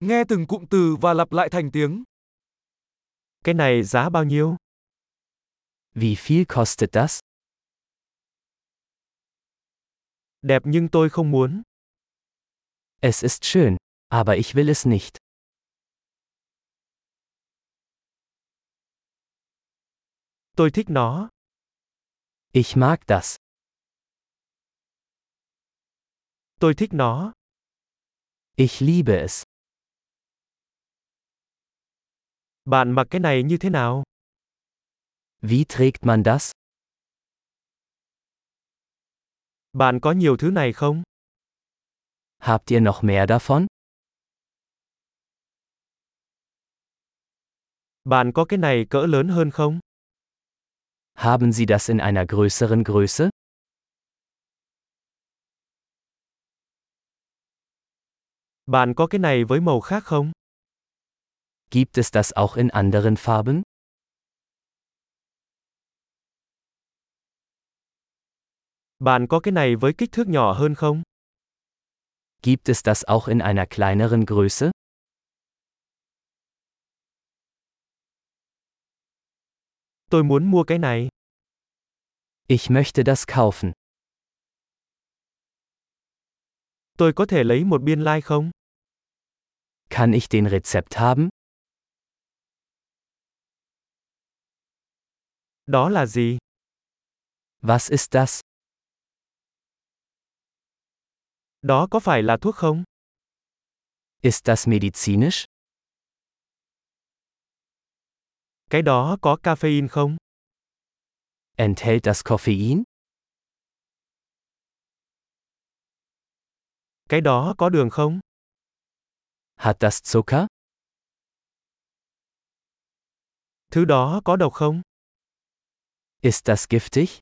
Nghe từng cụm từ và lặp lại thành tiếng. Cái này giá bao nhiêu? Wie viel kostet das? Đẹp nhưng tôi không muốn. Es ist schön, aber ich will es nicht. Tôi thích nó. Ich mag das. Tôi thích nó. Ich liebe es. Bạn mặc cái này như thế nào? Wie trägt man das? Bạn có nhiều thứ này không? Habt ihr noch mehr davon? Bạn có cái này cỡ lớn hơn không? Haben Sie das in einer größeren Größe? Bạn có cái này với màu khác không? Gibt es das auch in anderen Farben? Bạn có cái này với kích thước nhỏ hơn không? Gibt es das auch in einer kleineren Größe? Tôi muốn mua cái này. Ich möchte das kaufen. Tôi có thể lấy một biên lai like không? Kann ich den Rezept haben? Đó là gì? Was ist das? Đó có phải là thuốc không? Ist das medizinisch? Cái đó có caffeine không? Enthält das Koffein? Cái đó có đường không? Hat das Zucker? Thứ đó có độc không? Ist das giftig?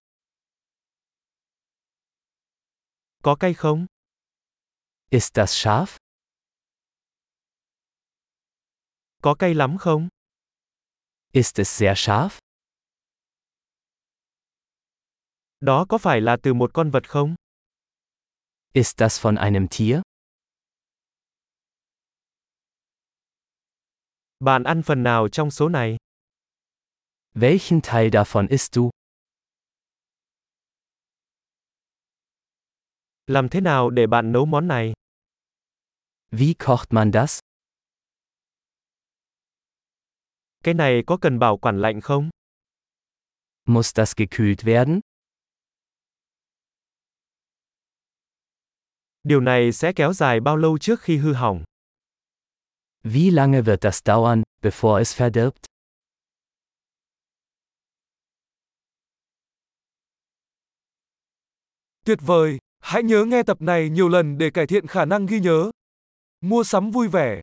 Có cay không? Ist das scharf? Có cay lắm không? Ist es sehr scharf? Đó có phải là từ một con vật không? Ist das von einem Tier? Bạn ăn phần nào trong số này? Welchen Teil davon isst du? Làm thế nào để bạn nấu món này? Wie kocht man das? Cái này có cần bảo quản lạnh không? Muss das gekühlt werden? Điều này sẽ kéo dài bao lâu trước khi hư hỏng? Wie lange wird das dauern, bevor es verdirbt? Tuyệt vời, hãy nhớ nghe tập này nhiều lần để cải thiện khả năng ghi nhớ. Mua sắm vui vẻ